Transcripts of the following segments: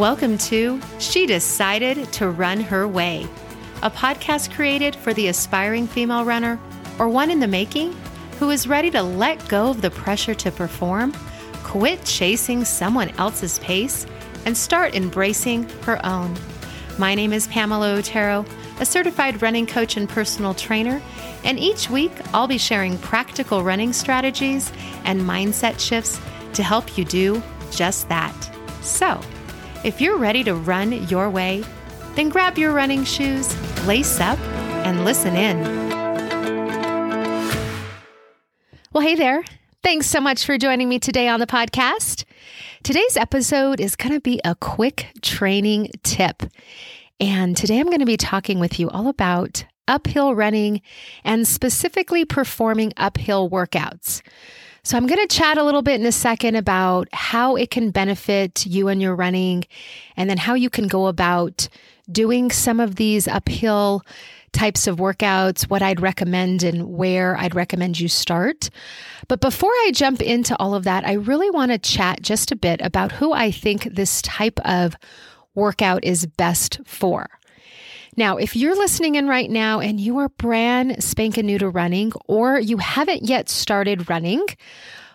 Welcome to She Decided to Run Her Way, a podcast created for the aspiring female runner or one in the making who is ready to let go of the pressure to perform, quit chasing someone else's pace, and start embracing her own. My name is Pamela Otero, a certified running coach and personal trainer, and each week I'll be sharing practical running strategies and mindset shifts to help you do just that. So, if you're ready to run your way, then grab your running shoes, lace up, and listen in. Well, hey there. Thanks so much for joining me today on the podcast. Today's episode is going to be a quick training tip. And today I'm going to be talking with you all about uphill running and specifically performing uphill workouts. So, I'm going to chat a little bit in a second about how it can benefit you and your running, and then how you can go about doing some of these uphill types of workouts, what I'd recommend, and where I'd recommend you start. But before I jump into all of that, I really want to chat just a bit about who I think this type of workout is best for. Now, if you're listening in right now and you are brand spanking new to running, or you haven't yet started running,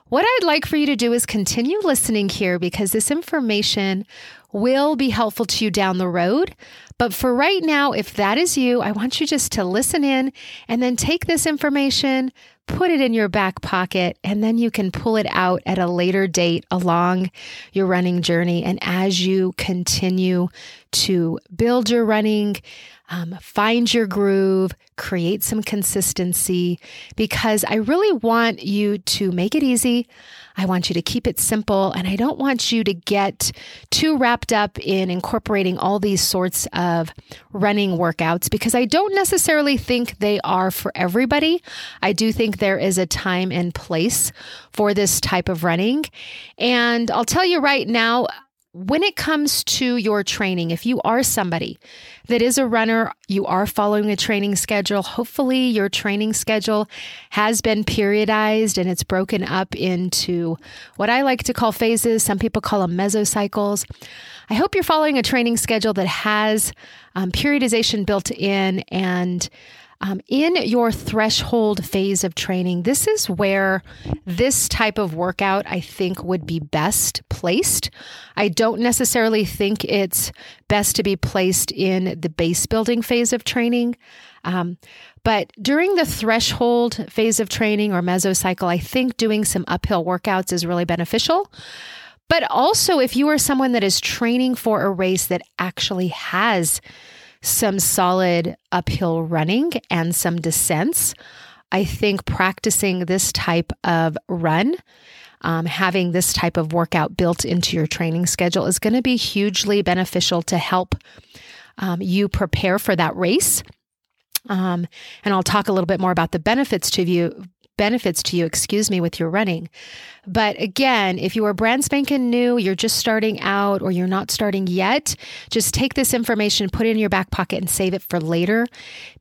what I'd like for you to do is continue listening here because this information will be helpful to you down the road. But for right now, if that is you, I want you just to listen in and then take this information, put it in your back pocket, and then you can pull it out at a later date along your running journey. And as you continue to build your running, um, find your groove, create some consistency, because I really want you to make it easy. I want you to keep it simple, and I don't want you to get too wrapped up in incorporating all these sorts of running workouts because I don't necessarily think they are for everybody. I do think there is a time and place for this type of running. And I'll tell you right now, when it comes to your training, if you are somebody that is a runner, you are following a training schedule, hopefully your training schedule has been periodized and it's broken up into what I like to call phases. Some people call them mesocycles. I hope you're following a training schedule that has um, periodization built in and um, in your threshold phase of training, this is where this type of workout I think would be best placed. I don't necessarily think it's best to be placed in the base building phase of training. Um, but during the threshold phase of training or mesocycle, I think doing some uphill workouts is really beneficial. But also, if you are someone that is training for a race that actually has some solid uphill running and some descents. I think practicing this type of run, um, having this type of workout built into your training schedule is going to be hugely beneficial to help um, you prepare for that race. Um, and I'll talk a little bit more about the benefits to you benefits to you, excuse me, with your running. But again, if you are brand spanking new, you're just starting out or you're not starting yet, just take this information, put it in your back pocket and save it for later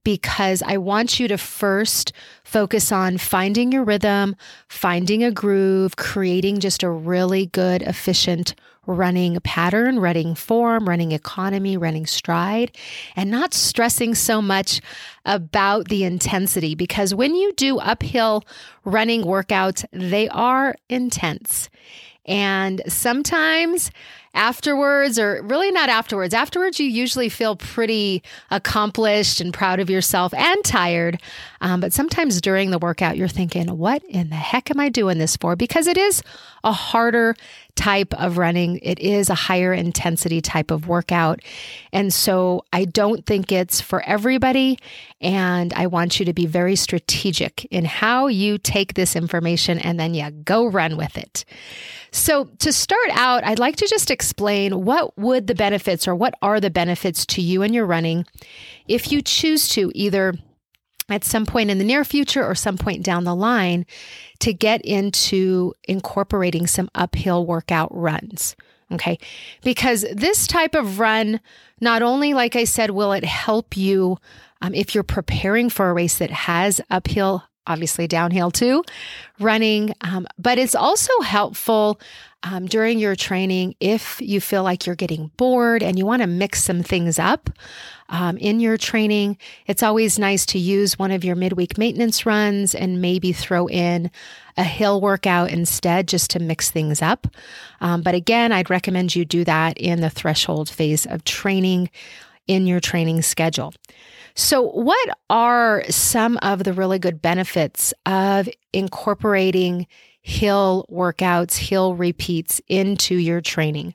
because I want you to first focus on finding your rhythm, finding a groove, creating just a really good, efficient running pattern, running form, running economy, running stride, and not stressing so much about the intensity because when you do uphill running workouts, they are intense. And sometimes afterwards, or really not afterwards, afterwards, you usually feel pretty accomplished and proud of yourself and tired. Um, but sometimes during the workout, you're thinking, what in the heck am I doing this for? Because it is a harder type of running, it is a higher intensity type of workout. And so I don't think it's for everybody. And I want you to be very strategic in how you take this information and then yeah, go run with it. So to start out, I'd like to just explain what would the benefits or what are the benefits to you and your running if you choose to either at some point in the near future or some point down the line to get into incorporating some uphill workout runs. Okay. Because this type of run, not only, like I said, will it help you um, if you're preparing for a race that has uphill obviously downhill too, running. Um, but it's also helpful um, during your training if you feel like you're getting bored and you want to mix some things up um, in your training. It's always nice to use one of your midweek maintenance runs and maybe throw in a hill workout instead just to mix things up. Um, but again, I'd recommend you do that in the threshold phase of training in your training schedule. So, what are some of the really good benefits of incorporating hill workouts, hill repeats into your training?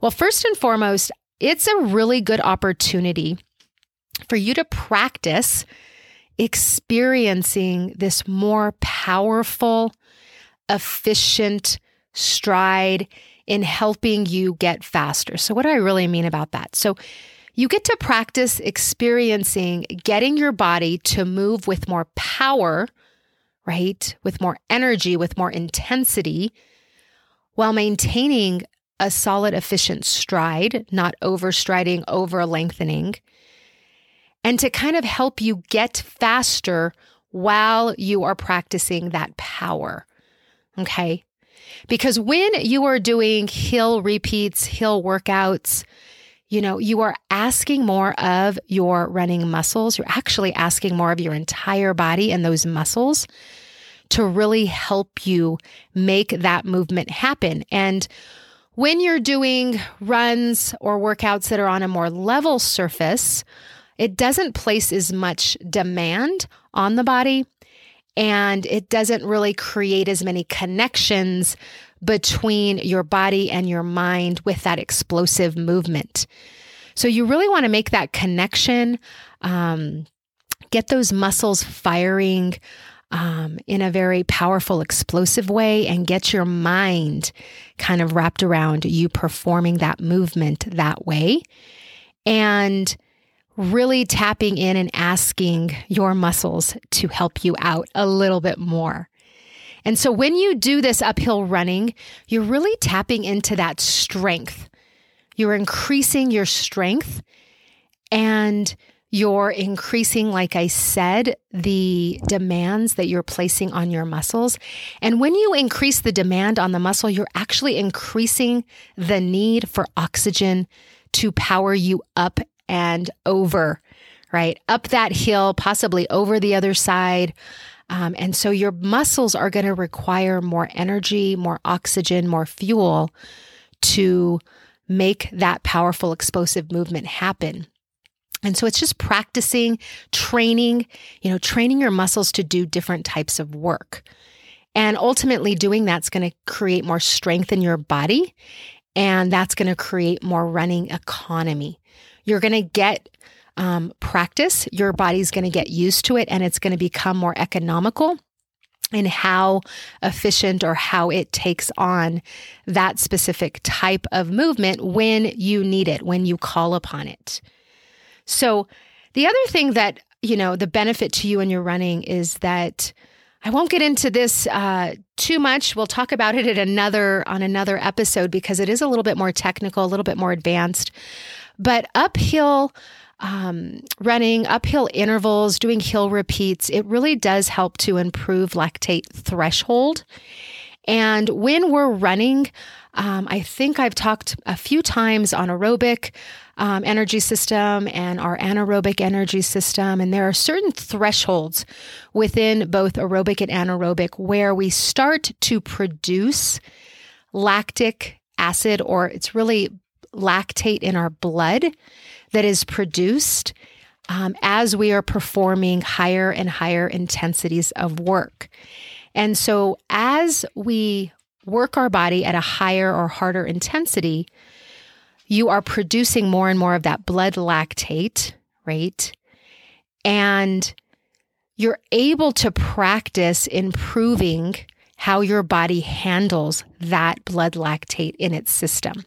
Well, first and foremost, it's a really good opportunity for you to practice experiencing this more powerful, efficient stride in helping you get faster. So, what do I really mean about that? So, you get to practice experiencing getting your body to move with more power, right? With more energy, with more intensity, while maintaining a solid, efficient stride, not overstriding, over lengthening, and to kind of help you get faster while you are practicing that power. Okay. Because when you are doing hill repeats, hill workouts, you know, you are asking more of your running muscles. You're actually asking more of your entire body and those muscles to really help you make that movement happen. And when you're doing runs or workouts that are on a more level surface, it doesn't place as much demand on the body and it doesn't really create as many connections between your body and your mind with that explosive movement. So you really want to make that connection, um, get those muscles firing um, in a very powerful, explosive way, and get your mind kind of wrapped around you performing that movement that way. And really tapping in and asking your muscles to help you out a little bit more. And so when you do this uphill running, you're really tapping into that strength. You're increasing your strength and you're increasing, like I said, the demands that you're placing on your muscles. And when you increase the demand on the muscle, you're actually increasing the need for oxygen to power you up and over, right? Up that hill, possibly over the other side. Um, and so your muscles are going to require more energy, more oxygen, more fuel to make that powerful explosive movement happen. And so it's just practicing, training, you know, training your muscles to do different types of work. And ultimately, doing that's going to create more strength in your body. And that's going to create more running economy. You're going to get um, practice, your body's going to get used to it and it's going to become more economical in how efficient or how it takes on that specific type of movement when you need it, when you call upon it. So, the other thing that, you know, the benefit to you in your running is that I won't get into this uh, too much. We'll talk about it at another on another episode because it is a little bit more technical, a little bit more advanced. But uphill um, running uphill intervals, doing hill repeats, it really does help to improve lactate threshold. And when we're running, um, I think I've talked a few times on aerobic um, energy system and our anaerobic energy system. And there are certain thresholds within both aerobic and anaerobic where we start to produce lactic acid, or it's really lactate in our blood that is produced um, as we are performing higher and higher intensities of work. And so, as we work our body at a higher or harder intensity, you are producing more and more of that blood lactate, right? And you're able to practice improving how your body handles that blood lactate in its system.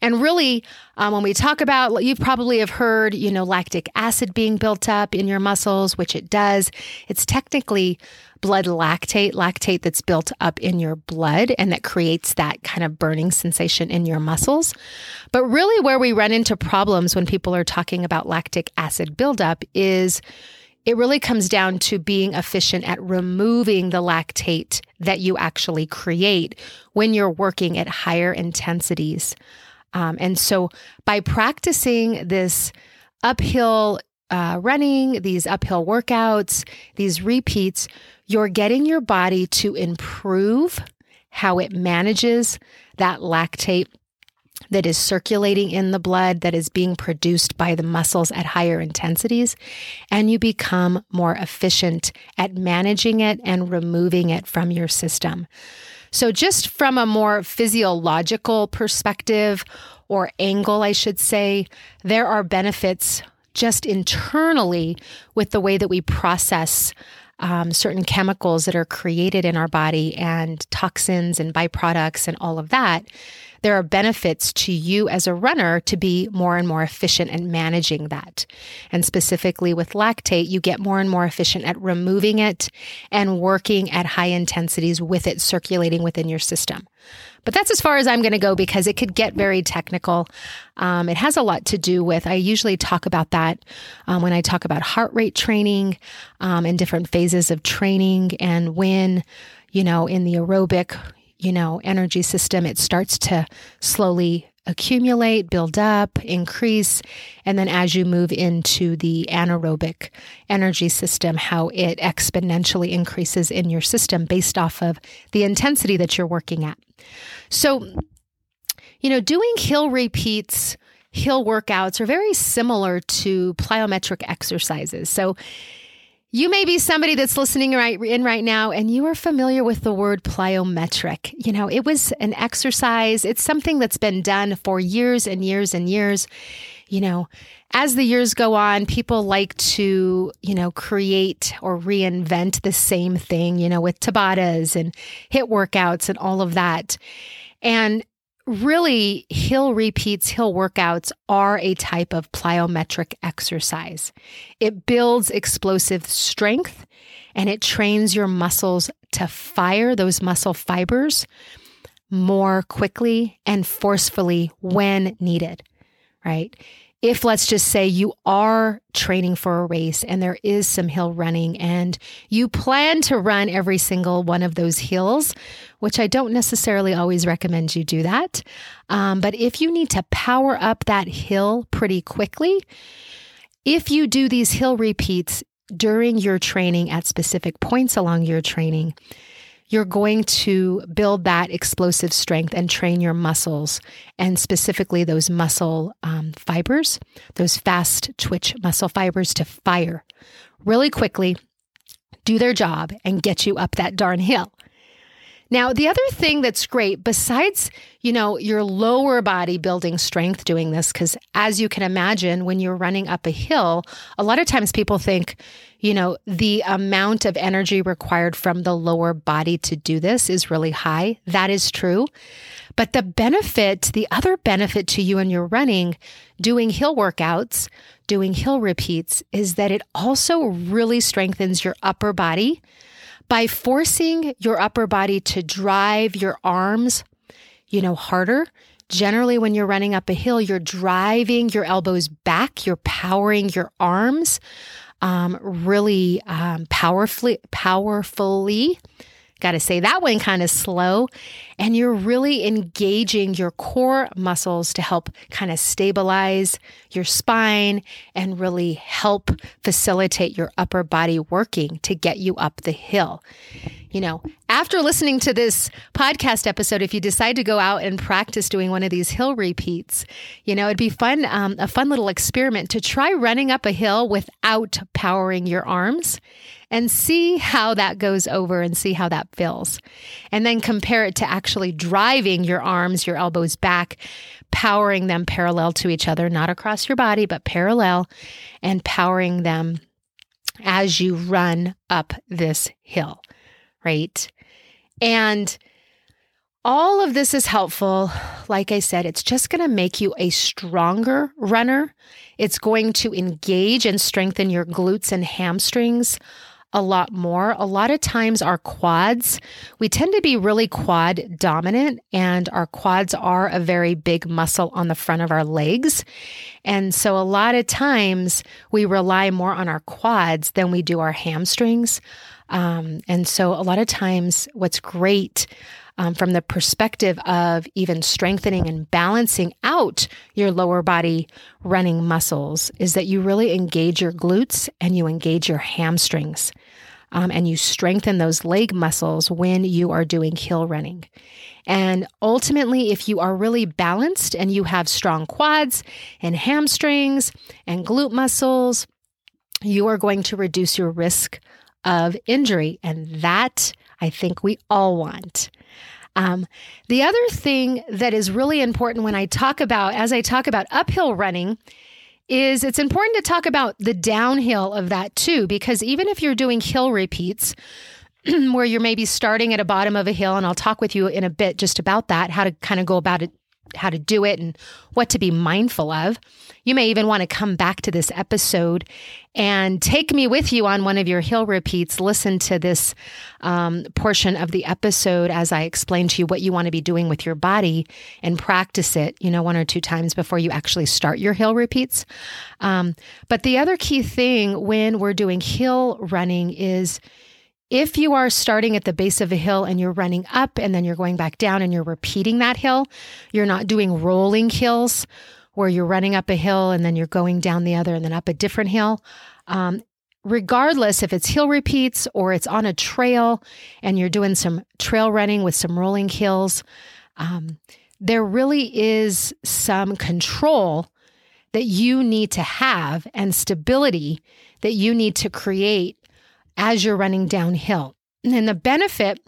And really, um, when we talk about, you probably have heard, you know, lactic acid being built up in your muscles, which it does. It's technically blood lactate, lactate that's built up in your blood and that creates that kind of burning sensation in your muscles. But really, where we run into problems when people are talking about lactic acid buildup is it really comes down to being efficient at removing the lactate that you actually create when you're working at higher intensities. Um, and so by practicing this uphill uh, running, these uphill workouts, these repeats, you're getting your body to improve how it manages that lactate that is circulating in the blood, that is being produced by the muscles at higher intensities, and you become more efficient at managing it and removing it from your system. So, just from a more physiological perspective or angle, I should say, there are benefits just internally with the way that we process um, certain chemicals that are created in our body and toxins and byproducts and all of that there are benefits to you as a runner to be more and more efficient at managing that. And specifically with lactate, you get more and more efficient at removing it and working at high intensities with it circulating within your system. But that's as far as I'm going to go because it could get very technical. Um, it has a lot to do with, I usually talk about that um, when I talk about heart rate training um, and different phases of training and when, you know, in the aerobic, you know, energy system, it starts to slowly accumulate, build up, increase. And then as you move into the anaerobic energy system, how it exponentially increases in your system based off of the intensity that you're working at. So, you know, doing hill repeats, hill workouts are very similar to plyometric exercises. So, you may be somebody that's listening right in right now and you are familiar with the word plyometric. You know, it was an exercise. It's something that's been done for years and years and years. You know, as the years go on, people like to, you know, create or reinvent the same thing, you know, with Tabatas and HIIT workouts and all of that. And really, hill repeats, hill workouts are a type of plyometric exercise. It builds explosive strength and it trains your muscles to fire those muscle fibers more quickly and forcefully when needed, right? if let's just say you are training for a race and there is some hill running and you plan to run every single one of those hills, which I don't necessarily always recommend you do that. Um, but if you need to power up that hill pretty quickly, if you do these hill repeats during your training at specific points along your training, you're going to build that explosive strength and train your muscles, and specifically those muscle um, fibers, those fast twitch muscle fibers to fire really quickly, do their job, and get you up that darn hill. Now, the other thing that's great, besides, you know, your lower body building strength doing this, because as you can imagine, when you're running up a hill, a lot of times people think, you know, the amount of energy required from the lower body to do this is really high. That is true. But the benefit, the other benefit to you and you're running, doing hill workouts, doing hill repeats, is that it also really strengthens your upper body by forcing your upper body to drive your arms, you know, harder. Generally, when you're running up a hill, you're driving your elbows back, you're powering your arms um, really um, powerfully, powerfully. Got to say that one kind of slow. And you're really engaging your core muscles to help kind of stabilize your spine and really help facilitate your upper body working to get you up the hill you know, after listening to this podcast episode, if you decide to go out and practice doing one of these hill repeats, you know, it'd be fun, um, a fun little experiment to try running up a hill without powering your arms and see how that goes over and see how that feels. And then compare it to actually driving your arms, your elbows back, powering them parallel to each other, not across your body, but parallel, and powering them as you run up this hill right? And all of this is helpful. Like I said, it's just going to make you a stronger runner. It's going to engage and strengthen your glutes and hamstrings a lot more. A lot of times, our quads, we tend to be really quad dominant, and our quads are a very big muscle on the front of our legs. And so, a lot of times, we rely more on our quads than we do our hamstrings. Um, and so, a lot of times, what's great um, from the perspective of even strengthening and balancing out your lower body running muscles is that you really engage your glutes and you engage your hamstrings. Um, and you strengthen those leg muscles when you are doing hill running. And ultimately, if you are really balanced and you have strong quads and hamstrings and glute muscles, you are going to reduce your risk of injury. And that I think we all want. Um, the other thing that is really important when I talk about, as I talk about uphill running, is it's important to talk about the downhill of that too, because even if you're doing hill repeats, where you're maybe starting at a bottom of a hill, and I'll talk with you in a bit just about that, how to kind of go about it how to do it and what to be mindful of. You may even want to come back to this episode and take me with you on one of your hill repeats. Listen to this um, portion of the episode as I explain to you what you want to be doing with your body and practice it, you know, one or two times before you actually start your hill repeats. Um, but the other key thing when we're doing hill running is if you are starting at the base of a hill and you're running up and then you're going back down and you're repeating that hill, you're not doing rolling hills where you're running up a hill and then you're going down the other and then up a different hill. Um, regardless if it's hill repeats or it's on a trail and you're doing some trail running with some rolling hills, um, there really is some control that you need to have and stability that you need to create as you're running downhill. And the benefit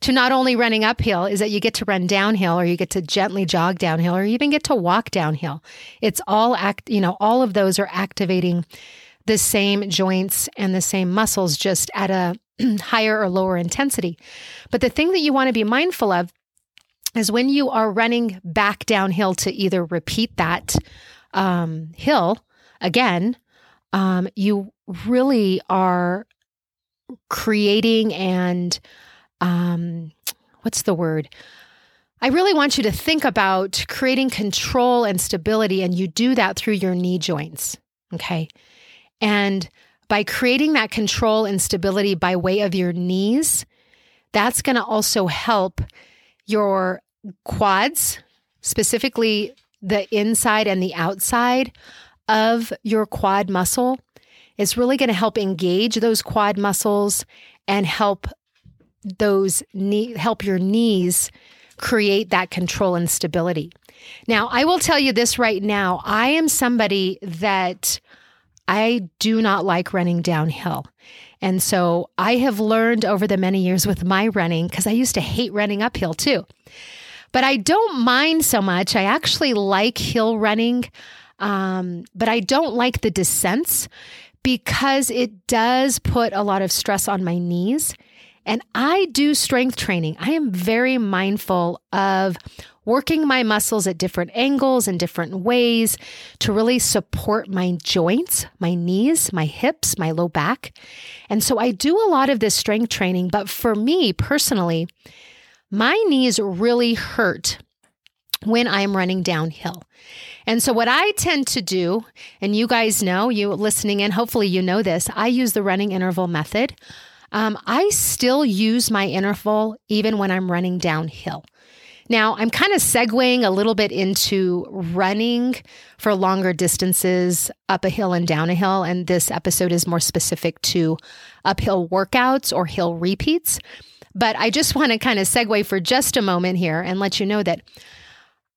to not only running uphill is that you get to run downhill or you get to gently jog downhill or even get to walk downhill. It's all act, you know, all of those are activating the same joints and the same muscles just at a higher or lower intensity. But the thing that you want to be mindful of is when you are running back downhill to either repeat that um, hill again, um, you really are creating and um, what's the word? I really want you to think about creating control and stability, and you do that through your knee joints. Okay. And by creating that control and stability by way of your knees, that's going to also help your quads, specifically the inside and the outside of your quad muscle, is really going to help engage those quad muscles and help those knee help your knees create that control and stability. Now, I will tell you this right now. I am somebody that I do not like running downhill. And so I have learned over the many years with my running, because I used to hate running uphill too. But I don't mind so much. I actually like hill running, um, but I don't like the descents because it does put a lot of stress on my knees. And I do strength training. I am very mindful of working my muscles at different angles and different ways to really support my joints, my knees, my hips, my low back. And so I do a lot of this strength training. But for me personally, my knees really hurt when I'm running downhill. And so, what I tend to do, and you guys know, you listening in, hopefully you know this, I use the running interval method. Um, I still use my interval even when I'm running downhill. Now, I'm kind of segueing a little bit into running for longer distances up a hill and down a hill. And this episode is more specific to uphill workouts or hill repeats. But I just want to kind of segue for just a moment here and let you know that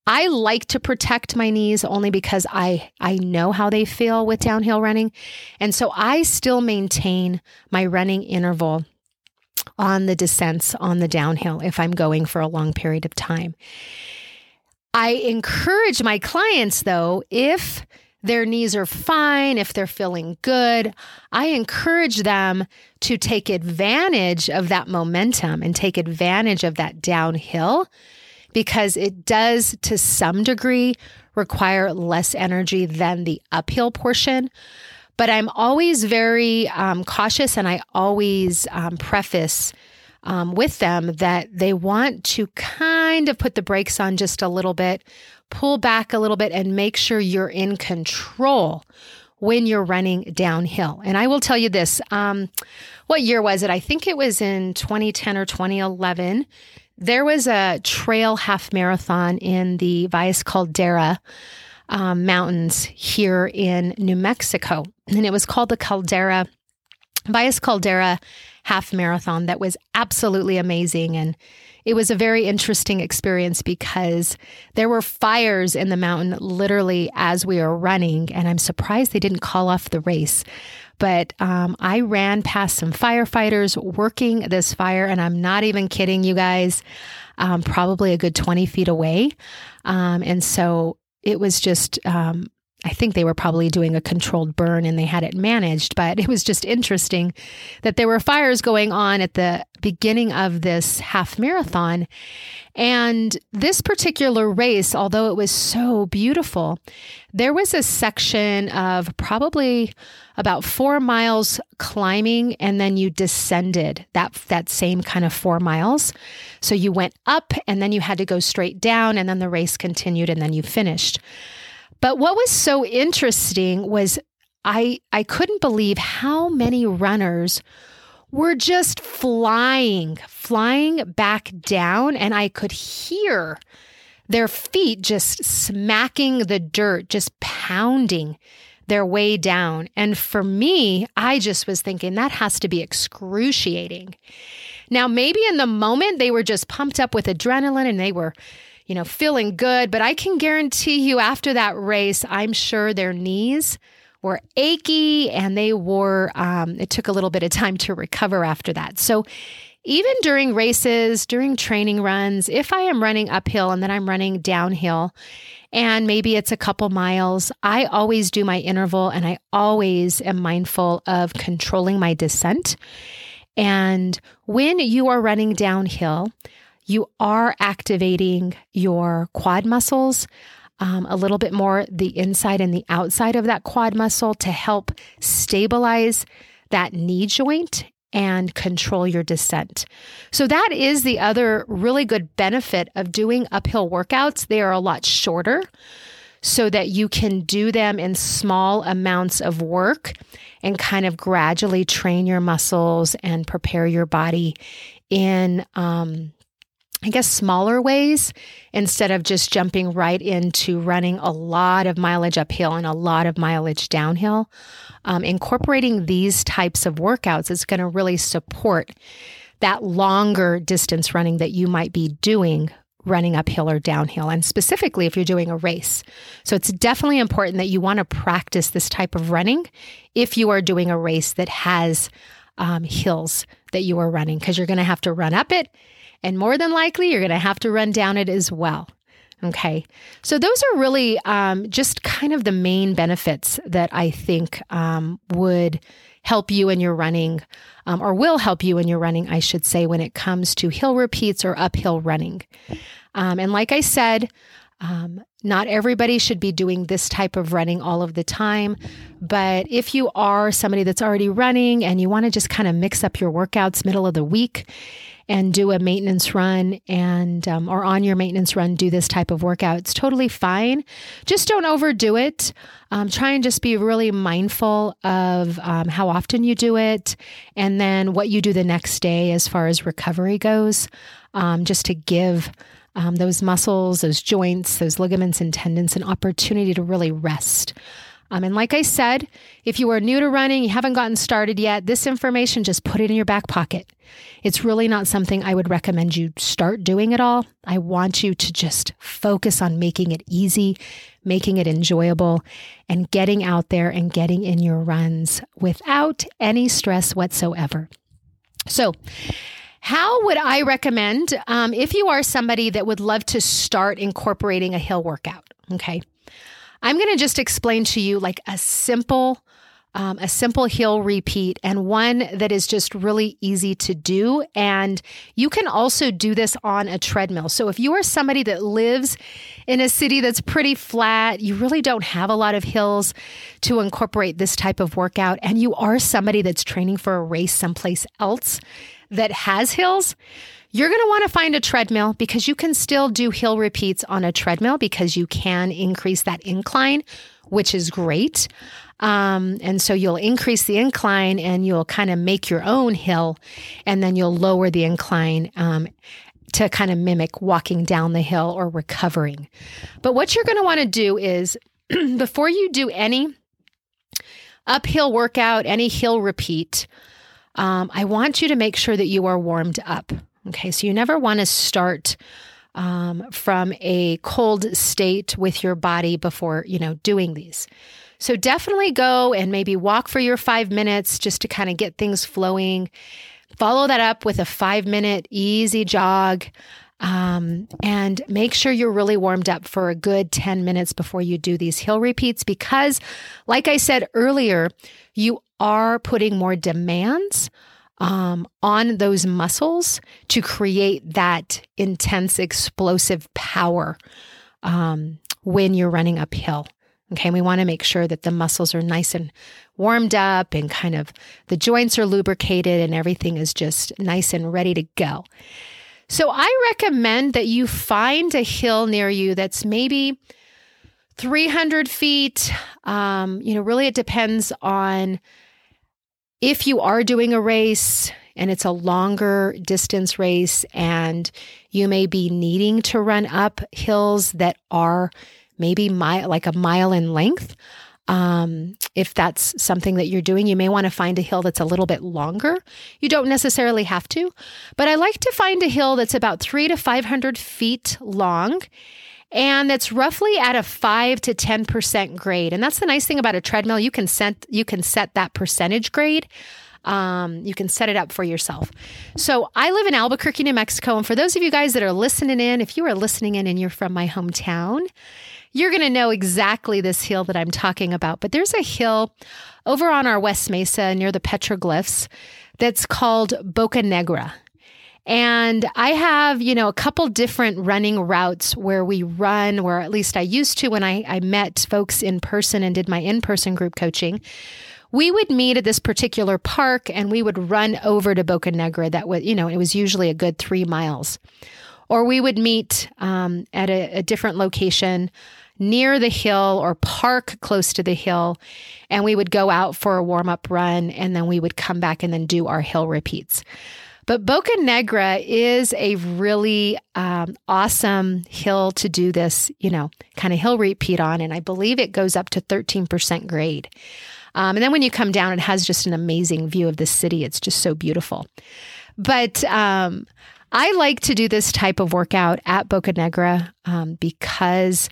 I like to protect my knees only because I I know how they feel with downhill running. And so I still maintain my running interval on the descents on the downhill if I'm going for a long period of time. I encourage my clients though if their knees are fine, if they're feeling good, I encourage them to take advantage of that momentum and take advantage of that downhill because it does to some degree require less energy than the uphill portion. But I'm always very um, cautious and I always um, preface um, with them that they want to kind of put the brakes on just a little bit, pull back a little bit, and make sure you're in control when you're running downhill. And I will tell you this um, what year was it? I think it was in 2010 or 2011. There was a trail half marathon in the Valles Caldera um, Mountains here in New Mexico, and it was called the Caldera Valles Caldera half marathon that was absolutely amazing. And it was a very interesting experience because there were fires in the mountain literally as we were running. And I'm surprised they didn't call off the race. But um, I ran past some firefighters working this fire, and I'm not even kidding you guys, um, probably a good 20 feet away. Um, and so it was just um, I think they were probably doing a controlled burn and they had it managed, but it was just interesting that there were fires going on at the beginning of this half marathon. And this particular race, although it was so beautiful, there was a section of probably about four miles climbing, and then you descended that, that same kind of four miles. So you went up and then you had to go straight down, and then the race continued, and then you finished. But what was so interesting was I I couldn't believe how many runners were just flying, flying back down and I could hear their feet just smacking the dirt, just pounding their way down. And for me, I just was thinking that has to be excruciating. Now, maybe in the moment they were just pumped up with adrenaline and they were you know, feeling good. But I can guarantee you after that race, I'm sure their knees were achy and they were, um, it took a little bit of time to recover after that. So, even during races, during training runs, if I am running uphill and then I'm running downhill, and maybe it's a couple miles, I always do my interval and I always am mindful of controlling my descent. And when you are running downhill, you are activating your quad muscles. Um, a little bit more the inside and the outside of that quad muscle to help stabilize that knee joint and control your descent. So, that is the other really good benefit of doing uphill workouts. They are a lot shorter so that you can do them in small amounts of work and kind of gradually train your muscles and prepare your body in um, I guess, smaller ways instead of just jumping right into running a lot of mileage uphill and a lot of mileage downhill. Um, incorporating these types of workouts is going to really support that longer distance running that you might be doing running uphill or downhill, and specifically if you're doing a race. So it's definitely important that you want to practice this type of running if you are doing a race that has um, hills that you are running, because you're going to have to run up it and more than likely, you're going to have to run down it as well. Okay. So, those are really um, just kind of the main benefits that I think um, would help you in your running, um, or will help you in your running, I should say, when it comes to hill repeats or uphill running. Um, and like I said, um, not everybody should be doing this type of running all of the time. But if you are somebody that's already running and you want to just kind of mix up your workouts middle of the week and do a maintenance run and um, or on your maintenance run do this type of workout. It's totally fine. Just don't overdo it. Um, try and just be really mindful of um, how often you do it and then what you do the next day as far as recovery goes um, just to give um, those muscles those joints those ligaments and tendons an opportunity to really rest um, and like I said, if you are new to running, you haven't gotten started yet, this information, just put it in your back pocket. It's really not something I would recommend you start doing at all. I want you to just focus on making it easy, making it enjoyable, and getting out there and getting in your runs without any stress whatsoever. So, how would I recommend um, if you are somebody that would love to start incorporating a hill workout? Okay. I'm going to just explain to you like a simple um, a simple hill repeat and one that is just really easy to do. And you can also do this on a treadmill. So if you are somebody that lives in a city that's pretty flat, you really don't have a lot of hills to incorporate this type of workout, and you are somebody that's training for a race someplace else that has hills, you're going to want to find a treadmill because you can still do hill repeats on a treadmill because you can increase that incline, which is great. Um, and so you'll increase the incline and you'll kind of make your own hill and then you'll lower the incline um, to kind of mimic walking down the hill or recovering. But what you're going to want to do is before you do any uphill workout, any hill repeat, um, I want you to make sure that you are warmed up. Okay, so you never want to start um, from a cold state with your body before you know doing these. So definitely go and maybe walk for your five minutes just to kind of get things flowing. Follow that up with a five minute easy jog. Um, and make sure you're really warmed up for a good 10 minutes before you do these hill repeats because, like I said earlier, you are putting more demands um, on those muscles to create that intense, explosive power um, when you're running uphill. Okay, we want to make sure that the muscles are nice and warmed up and kind of the joints are lubricated and everything is just nice and ready to go. So I recommend that you find a hill near you that's maybe 300 feet. Um, you know, really it depends on if you are doing a race and it's a longer distance race and you may be needing to run up hills that are maybe like a mile in length. Um, if that's something that you're doing, you may want to find a hill that's a little bit longer. You don't necessarily have to, but I like to find a hill that's about three to 500 feet long and that's roughly at a 5 to 10% grade. And that's the nice thing about a treadmill. You can set, you can set that percentage grade. Um, you can set it up for yourself. So I live in Albuquerque, New Mexico. And for those of you guys that are listening in, if you are listening in and you're from my hometown, you're going to know exactly this hill that I'm talking about. But there's a hill over on our West Mesa near the petroglyphs that's called Boca Negra. And I have, you know, a couple different running routes where we run, where at least I used to when I, I met folks in person and did my in person group coaching. We would meet at this particular park and we would run over to Boca Negra. That was, you know, it was usually a good three miles. Or we would meet um, at a, a different location near the hill or park close to the hill. And we would go out for a warm up run and then we would come back and then do our hill repeats. But Boca Negra is a really um, awesome hill to do this, you know, kind of hill repeat on. And I believe it goes up to 13% grade. Um, and then when you come down, it has just an amazing view of the city. It's just so beautiful. But um, I like to do this type of workout at Boca Negra um, because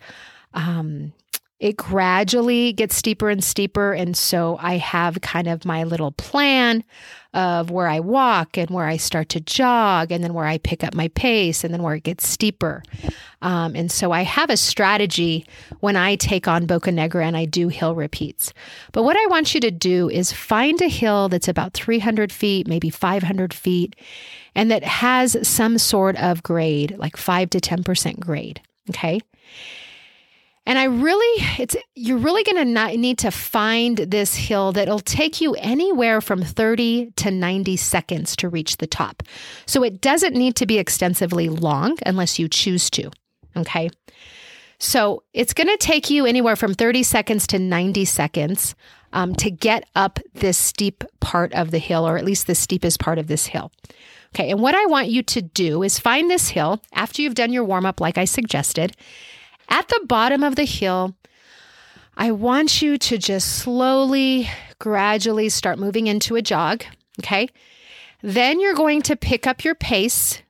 um, it gradually gets steeper and steeper. And so I have kind of my little plan of where I walk and where I start to jog and then where I pick up my pace and then where it gets steeper. Um, and so I have a strategy when I take on Boca Negra and I do hill repeats. But what I want you to do is find a hill that's about 300 feet, maybe 500 feet, and that has some sort of grade, like 5 to 10% grade. Okay. And I really, it's you're really going to need to find this hill that'll take you anywhere from 30 to 90 seconds to reach the top. So it doesn't need to be extensively long unless you choose to. Okay. So it's going to take you anywhere from 30 seconds to 90 seconds um, to get up this steep part of the hill, or at least the steepest part of this hill. Okay. And what I want you to do is find this hill after you've done your warm up, like I suggested, at the bottom of the hill, I want you to just slowly, gradually start moving into a jog. Okay. Then you're going to pick up your pace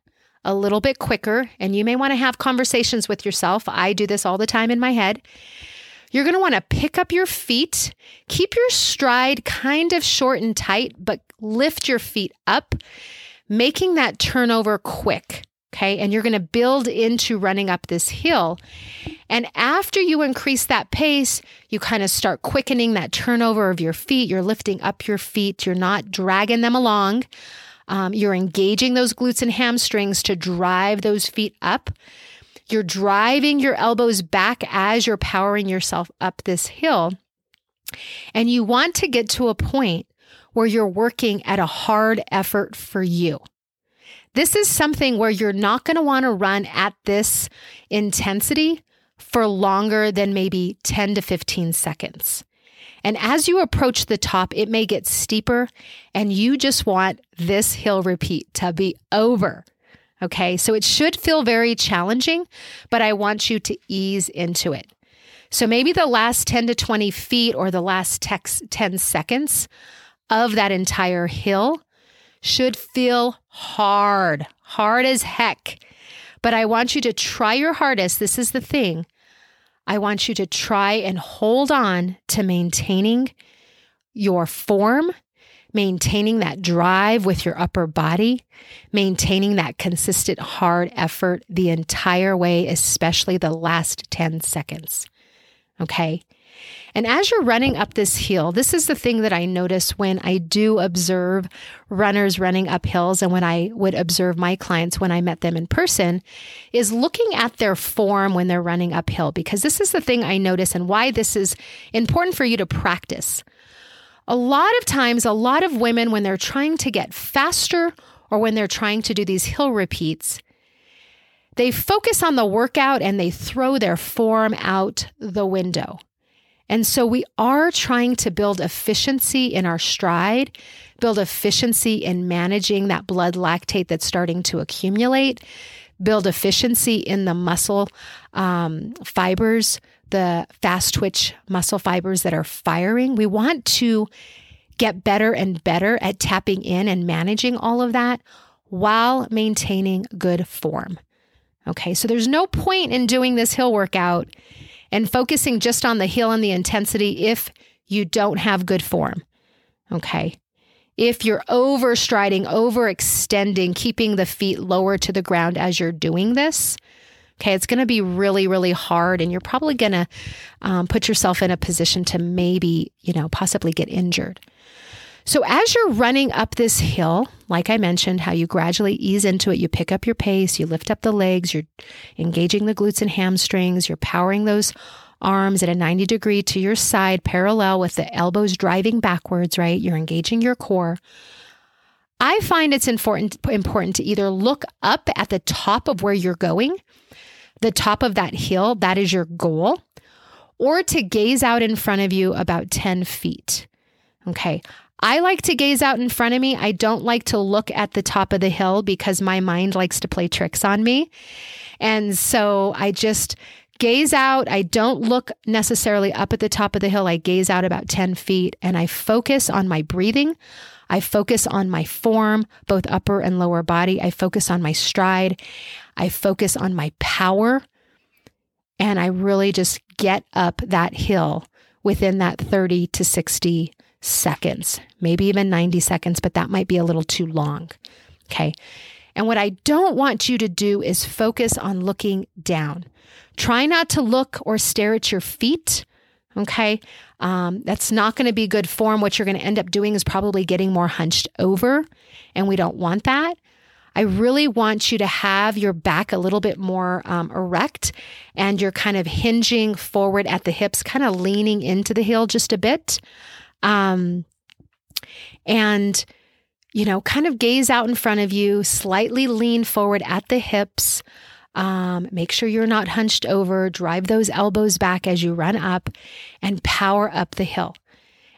a little bit quicker, and you may want to have conversations with yourself. I do this all the time in my head. You're going to want to pick up your feet, keep your stride kind of short and tight, but lift your feet up, making that turnover quick. Okay. And you're going to build into running up this hill. And after you increase that pace, you kind of start quickening that turnover of your feet. You're lifting up your feet. You're not dragging them along. Um, you're engaging those glutes and hamstrings to drive those feet up. You're driving your elbows back as you're powering yourself up this hill. And you want to get to a point where you're working at a hard effort for you. This is something where you're not going to want to run at this intensity for longer than maybe 10 to 15 seconds. And as you approach the top, it may get steeper, and you just want this hill repeat to be over. Okay, so it should feel very challenging, but I want you to ease into it. So maybe the last 10 to 20 feet or the last 10 seconds of that entire hill should feel hard, hard as heck. But I want you to try your hardest. This is the thing. I want you to try and hold on to maintaining your form, maintaining that drive with your upper body, maintaining that consistent hard effort the entire way, especially the last 10 seconds. Okay. And as you're running up this hill, this is the thing that I notice when I do observe runners running up hills and when I would observe my clients when I met them in person is looking at their form when they're running uphill because this is the thing I notice and why this is important for you to practice. A lot of times, a lot of women, when they're trying to get faster or when they're trying to do these hill repeats, they focus on the workout and they throw their form out the window. And so we are trying to build efficiency in our stride, build efficiency in managing that blood lactate that's starting to accumulate, build efficiency in the muscle um, fibers, the fast twitch muscle fibers that are firing. We want to get better and better at tapping in and managing all of that while maintaining good form. Okay, so there's no point in doing this hill workout and focusing just on the heel and the intensity if you don't have good form. Okay. If you're overstriding, overextending, keeping the feet lower to the ground as you're doing this, okay, it's going to be really, really hard. And you're probably going to um, put yourself in a position to maybe, you know, possibly get injured. So, as you're running up this hill, like I mentioned, how you gradually ease into it, you pick up your pace, you lift up the legs, you're engaging the glutes and hamstrings, you're powering those arms at a 90 degree to your side, parallel with the elbows driving backwards, right? You're engaging your core. I find it's important, important to either look up at the top of where you're going, the top of that hill, that is your goal, or to gaze out in front of you about 10 feet. Okay. I like to gaze out in front of me. I don't like to look at the top of the hill because my mind likes to play tricks on me. And so I just gaze out. I don't look necessarily up at the top of the hill. I gaze out about 10 feet and I focus on my breathing. I focus on my form, both upper and lower body. I focus on my stride. I focus on my power. And I really just get up that hill within that 30 to 60 seconds, maybe even 90 seconds, but that might be a little too long. Okay. And what I don't want you to do is focus on looking down. Try not to look or stare at your feet. Okay. Um, that's not going to be good form. What you're going to end up doing is probably getting more hunched over, and we don't want that. I really want you to have your back a little bit more um, erect and you're kind of hinging forward at the hips, kind of leaning into the heel just a bit. Um, and, you know, kind of gaze out in front of you, slightly lean forward at the hips. Um, make sure you're not hunched over. Drive those elbows back as you run up and power up the hill.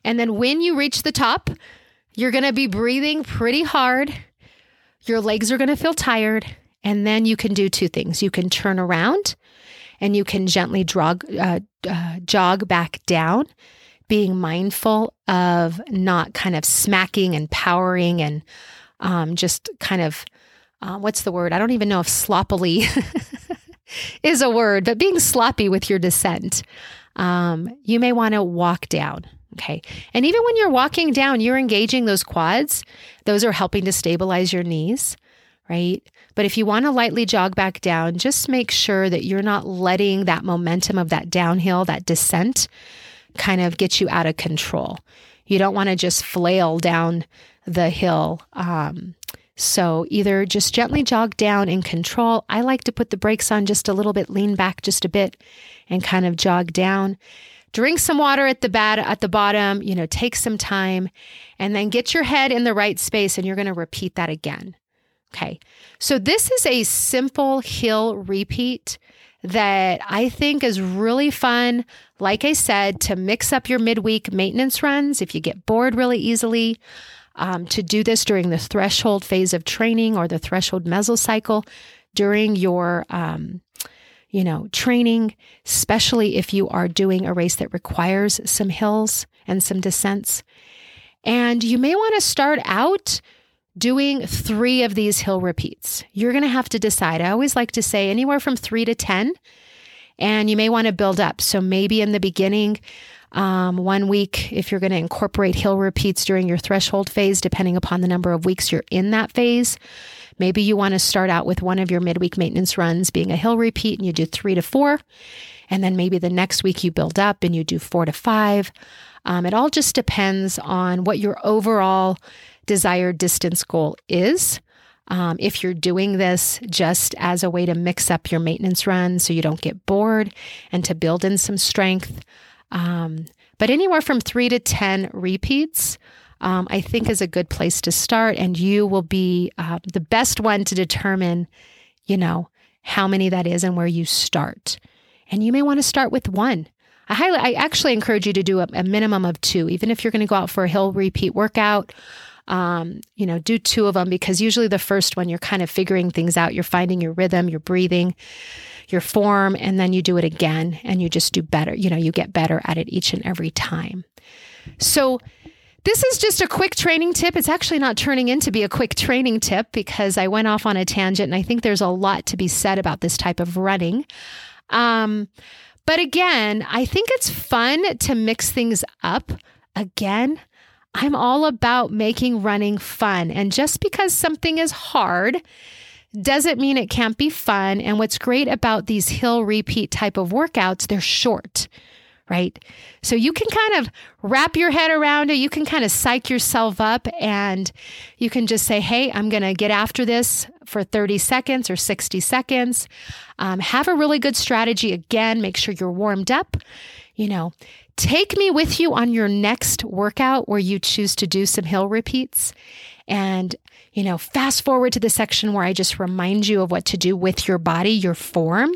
And then when you reach the top, you're going to be breathing pretty hard. Your legs are going to feel tired. And then you can do two things. You can turn around and you can gently jog, uh, uh, jog back down being mindful of not kind of smacking and powering and um, just kind of uh, what's the word? I don't even know if sloppily is a word, but being sloppy with your descent. Um, you may want to walk down. Okay. And even when you're walking down, you're engaging those quads. Those are helping to stabilize your knees, right? But if you want to lightly jog back down, just make sure that you're not letting that momentum of that downhill, that descent, kind of get you out of control. You don't want to just flail down the hill. Um, so either just gently jog down in control. I like to put the brakes on just a little bit, lean back just a bit, and kind of jog down. Drink some water at the bad at the bottom, you know, take some time and then get your head in the right space and you're going to repeat that again. Okay. So this is a simple hill repeat that I think is really fun. Like I said, to mix up your midweek maintenance runs if you get bored really easily. Um, to do this during the threshold phase of training or the threshold mesocycle during your um, you know, training, especially if you are doing a race that requires some hills and some descents. And you may want to start out doing three of these hill repeats. You're going to have to decide. I always like to say anywhere from three to 10, and you may want to build up. So maybe in the beginning, um, one week, if you're going to incorporate hill repeats during your threshold phase, depending upon the number of weeks you're in that phase, Maybe you want to start out with one of your midweek maintenance runs being a hill repeat and you do three to four. And then maybe the next week you build up and you do four to five. Um, it all just depends on what your overall desired distance goal is. Um, if you're doing this just as a way to mix up your maintenance run so you don't get bored and to build in some strength. Um, but anywhere from three to 10 repeats um, I think is a good place to start. And you will be uh, the best one to determine, you know, how many that is and where you start. And you may want to start with one. I highly, I actually encourage you to do a, a minimum of two, even if you're going to go out for a hill repeat workout. Um, you know, do two of them because usually the first one you're kind of figuring things out. You're finding your rhythm, your breathing, your form, and then you do it again and you just do better. You know, you get better at it each and every time. So, this is just a quick training tip. It's actually not turning into be a quick training tip because I went off on a tangent and I think there's a lot to be said about this type of running. Um, but again, I think it's fun to mix things up. Again, I'm all about making running fun. And just because something is hard doesn't mean it can't be fun. And what's great about these hill repeat type of workouts, they're short right? So you can kind of wrap your head around it. You can kind of psych yourself up and you can just say, hey, I'm going to get after this for 30 seconds or 60 seconds. Um, have a really good strategy. Again, make sure you're warmed up. You know, take me with you on your next workout where you choose to do some hill repeats. And, you know, fast forward to the section where I just remind you of what to do with your body, your form.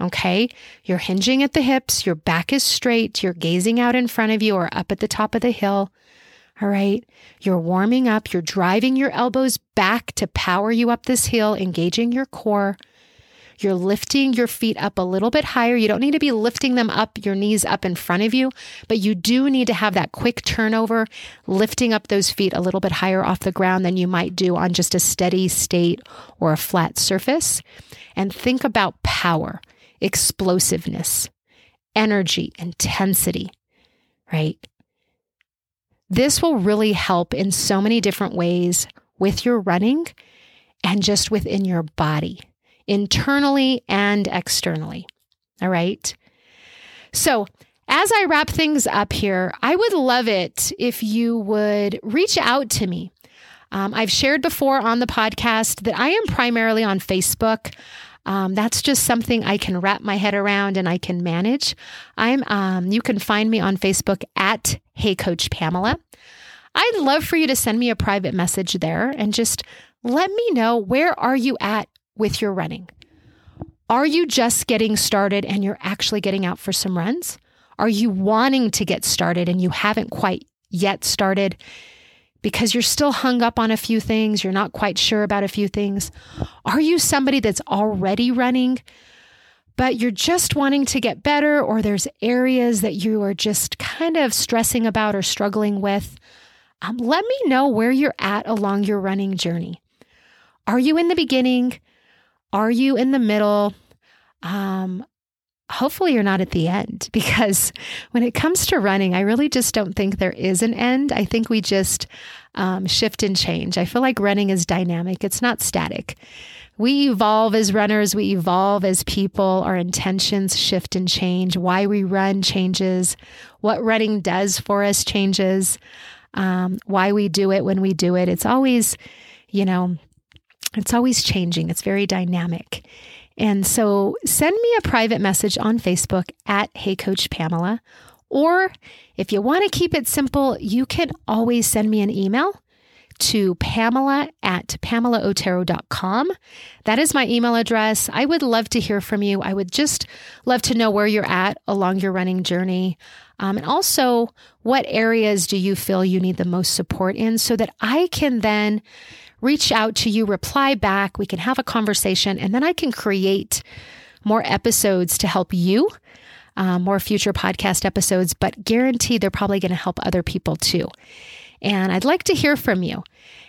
Okay. You're hinging at the hips. Your back is straight. You're gazing out in front of you or up at the top of the hill. All right. You're warming up. You're driving your elbows back to power you up this hill, engaging your core. You're lifting your feet up a little bit higher. You don't need to be lifting them up, your knees up in front of you, but you do need to have that quick turnover, lifting up those feet a little bit higher off the ground than you might do on just a steady state or a flat surface. And think about power explosiveness, energy, intensity, right? This will really help in so many different ways with your running and just within your body, internally and externally. All right. So, as I wrap things up here, I would love it if you would reach out to me. Um, I've shared before on the podcast that I am primarily on Facebook. Um, that's just something I can wrap my head around and I can manage. I'm um, you can find me on Facebook at Hey Coach Pamela. I'd love for you to send me a private message there and just let me know where are you at with your running. Are you just getting started and you're actually getting out for some runs? Are you wanting to get started and you haven't quite yet started? because you're still hung up on a few things, you're not quite sure about a few things? Are you somebody that's already running, but you're just wanting to get better, or there's areas that you are just kind of stressing about or struggling with? Um, let me know where you're at along your running journey. Are you in the beginning? Are you in the middle? Um, hopefully you're not at the end because when it comes to running, I really just don't think there is an end. I think we just um, shift and change. I feel like running is dynamic, it's not static. We evolve as runners, we evolve as people. Our intentions shift and change. Why we run changes. What running does for us changes. Um, why we do it when we do it. It's always, you know, it's always changing. It's very dynamic. And so send me a private message on Facebook at Hey Coach Pamela. Or if you want to keep it simple, you can always send me an email to pamela at pamelaotero.com. That is my email address. I would love to hear from you. I would just love to know where you're at along your running journey. Um, and also, what areas do you feel you need the most support in so that I can then reach out to you, reply back, we can have a conversation, and then I can create more episodes to help you. Um, more future podcast episodes, but guarantee they're probably going to help other people too. And I'd like to hear from you.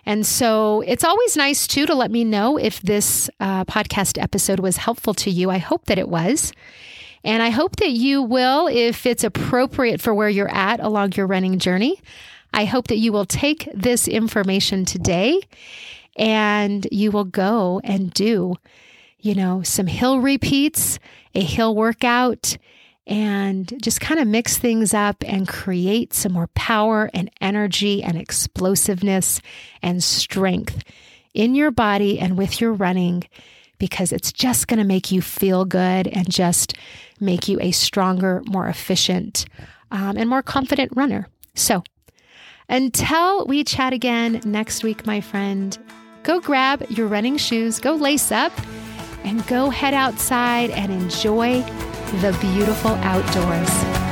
And so it's always nice too to let me know if this uh, podcast episode was helpful to you. I hope that it was. And I hope that you will, if it's appropriate for where you're at along your running journey, I hope that you will take this information today and you will go and do, you know, some hill repeats, a hill workout, and just kind of mix things up and create some more power and energy and explosiveness and strength in your body and with your running because it's just going to make you feel good and just make you a stronger, more efficient, um, and more confident runner. So, until we chat again next week, my friend, go grab your running shoes, go lace up, and go head outside and enjoy the beautiful outdoors.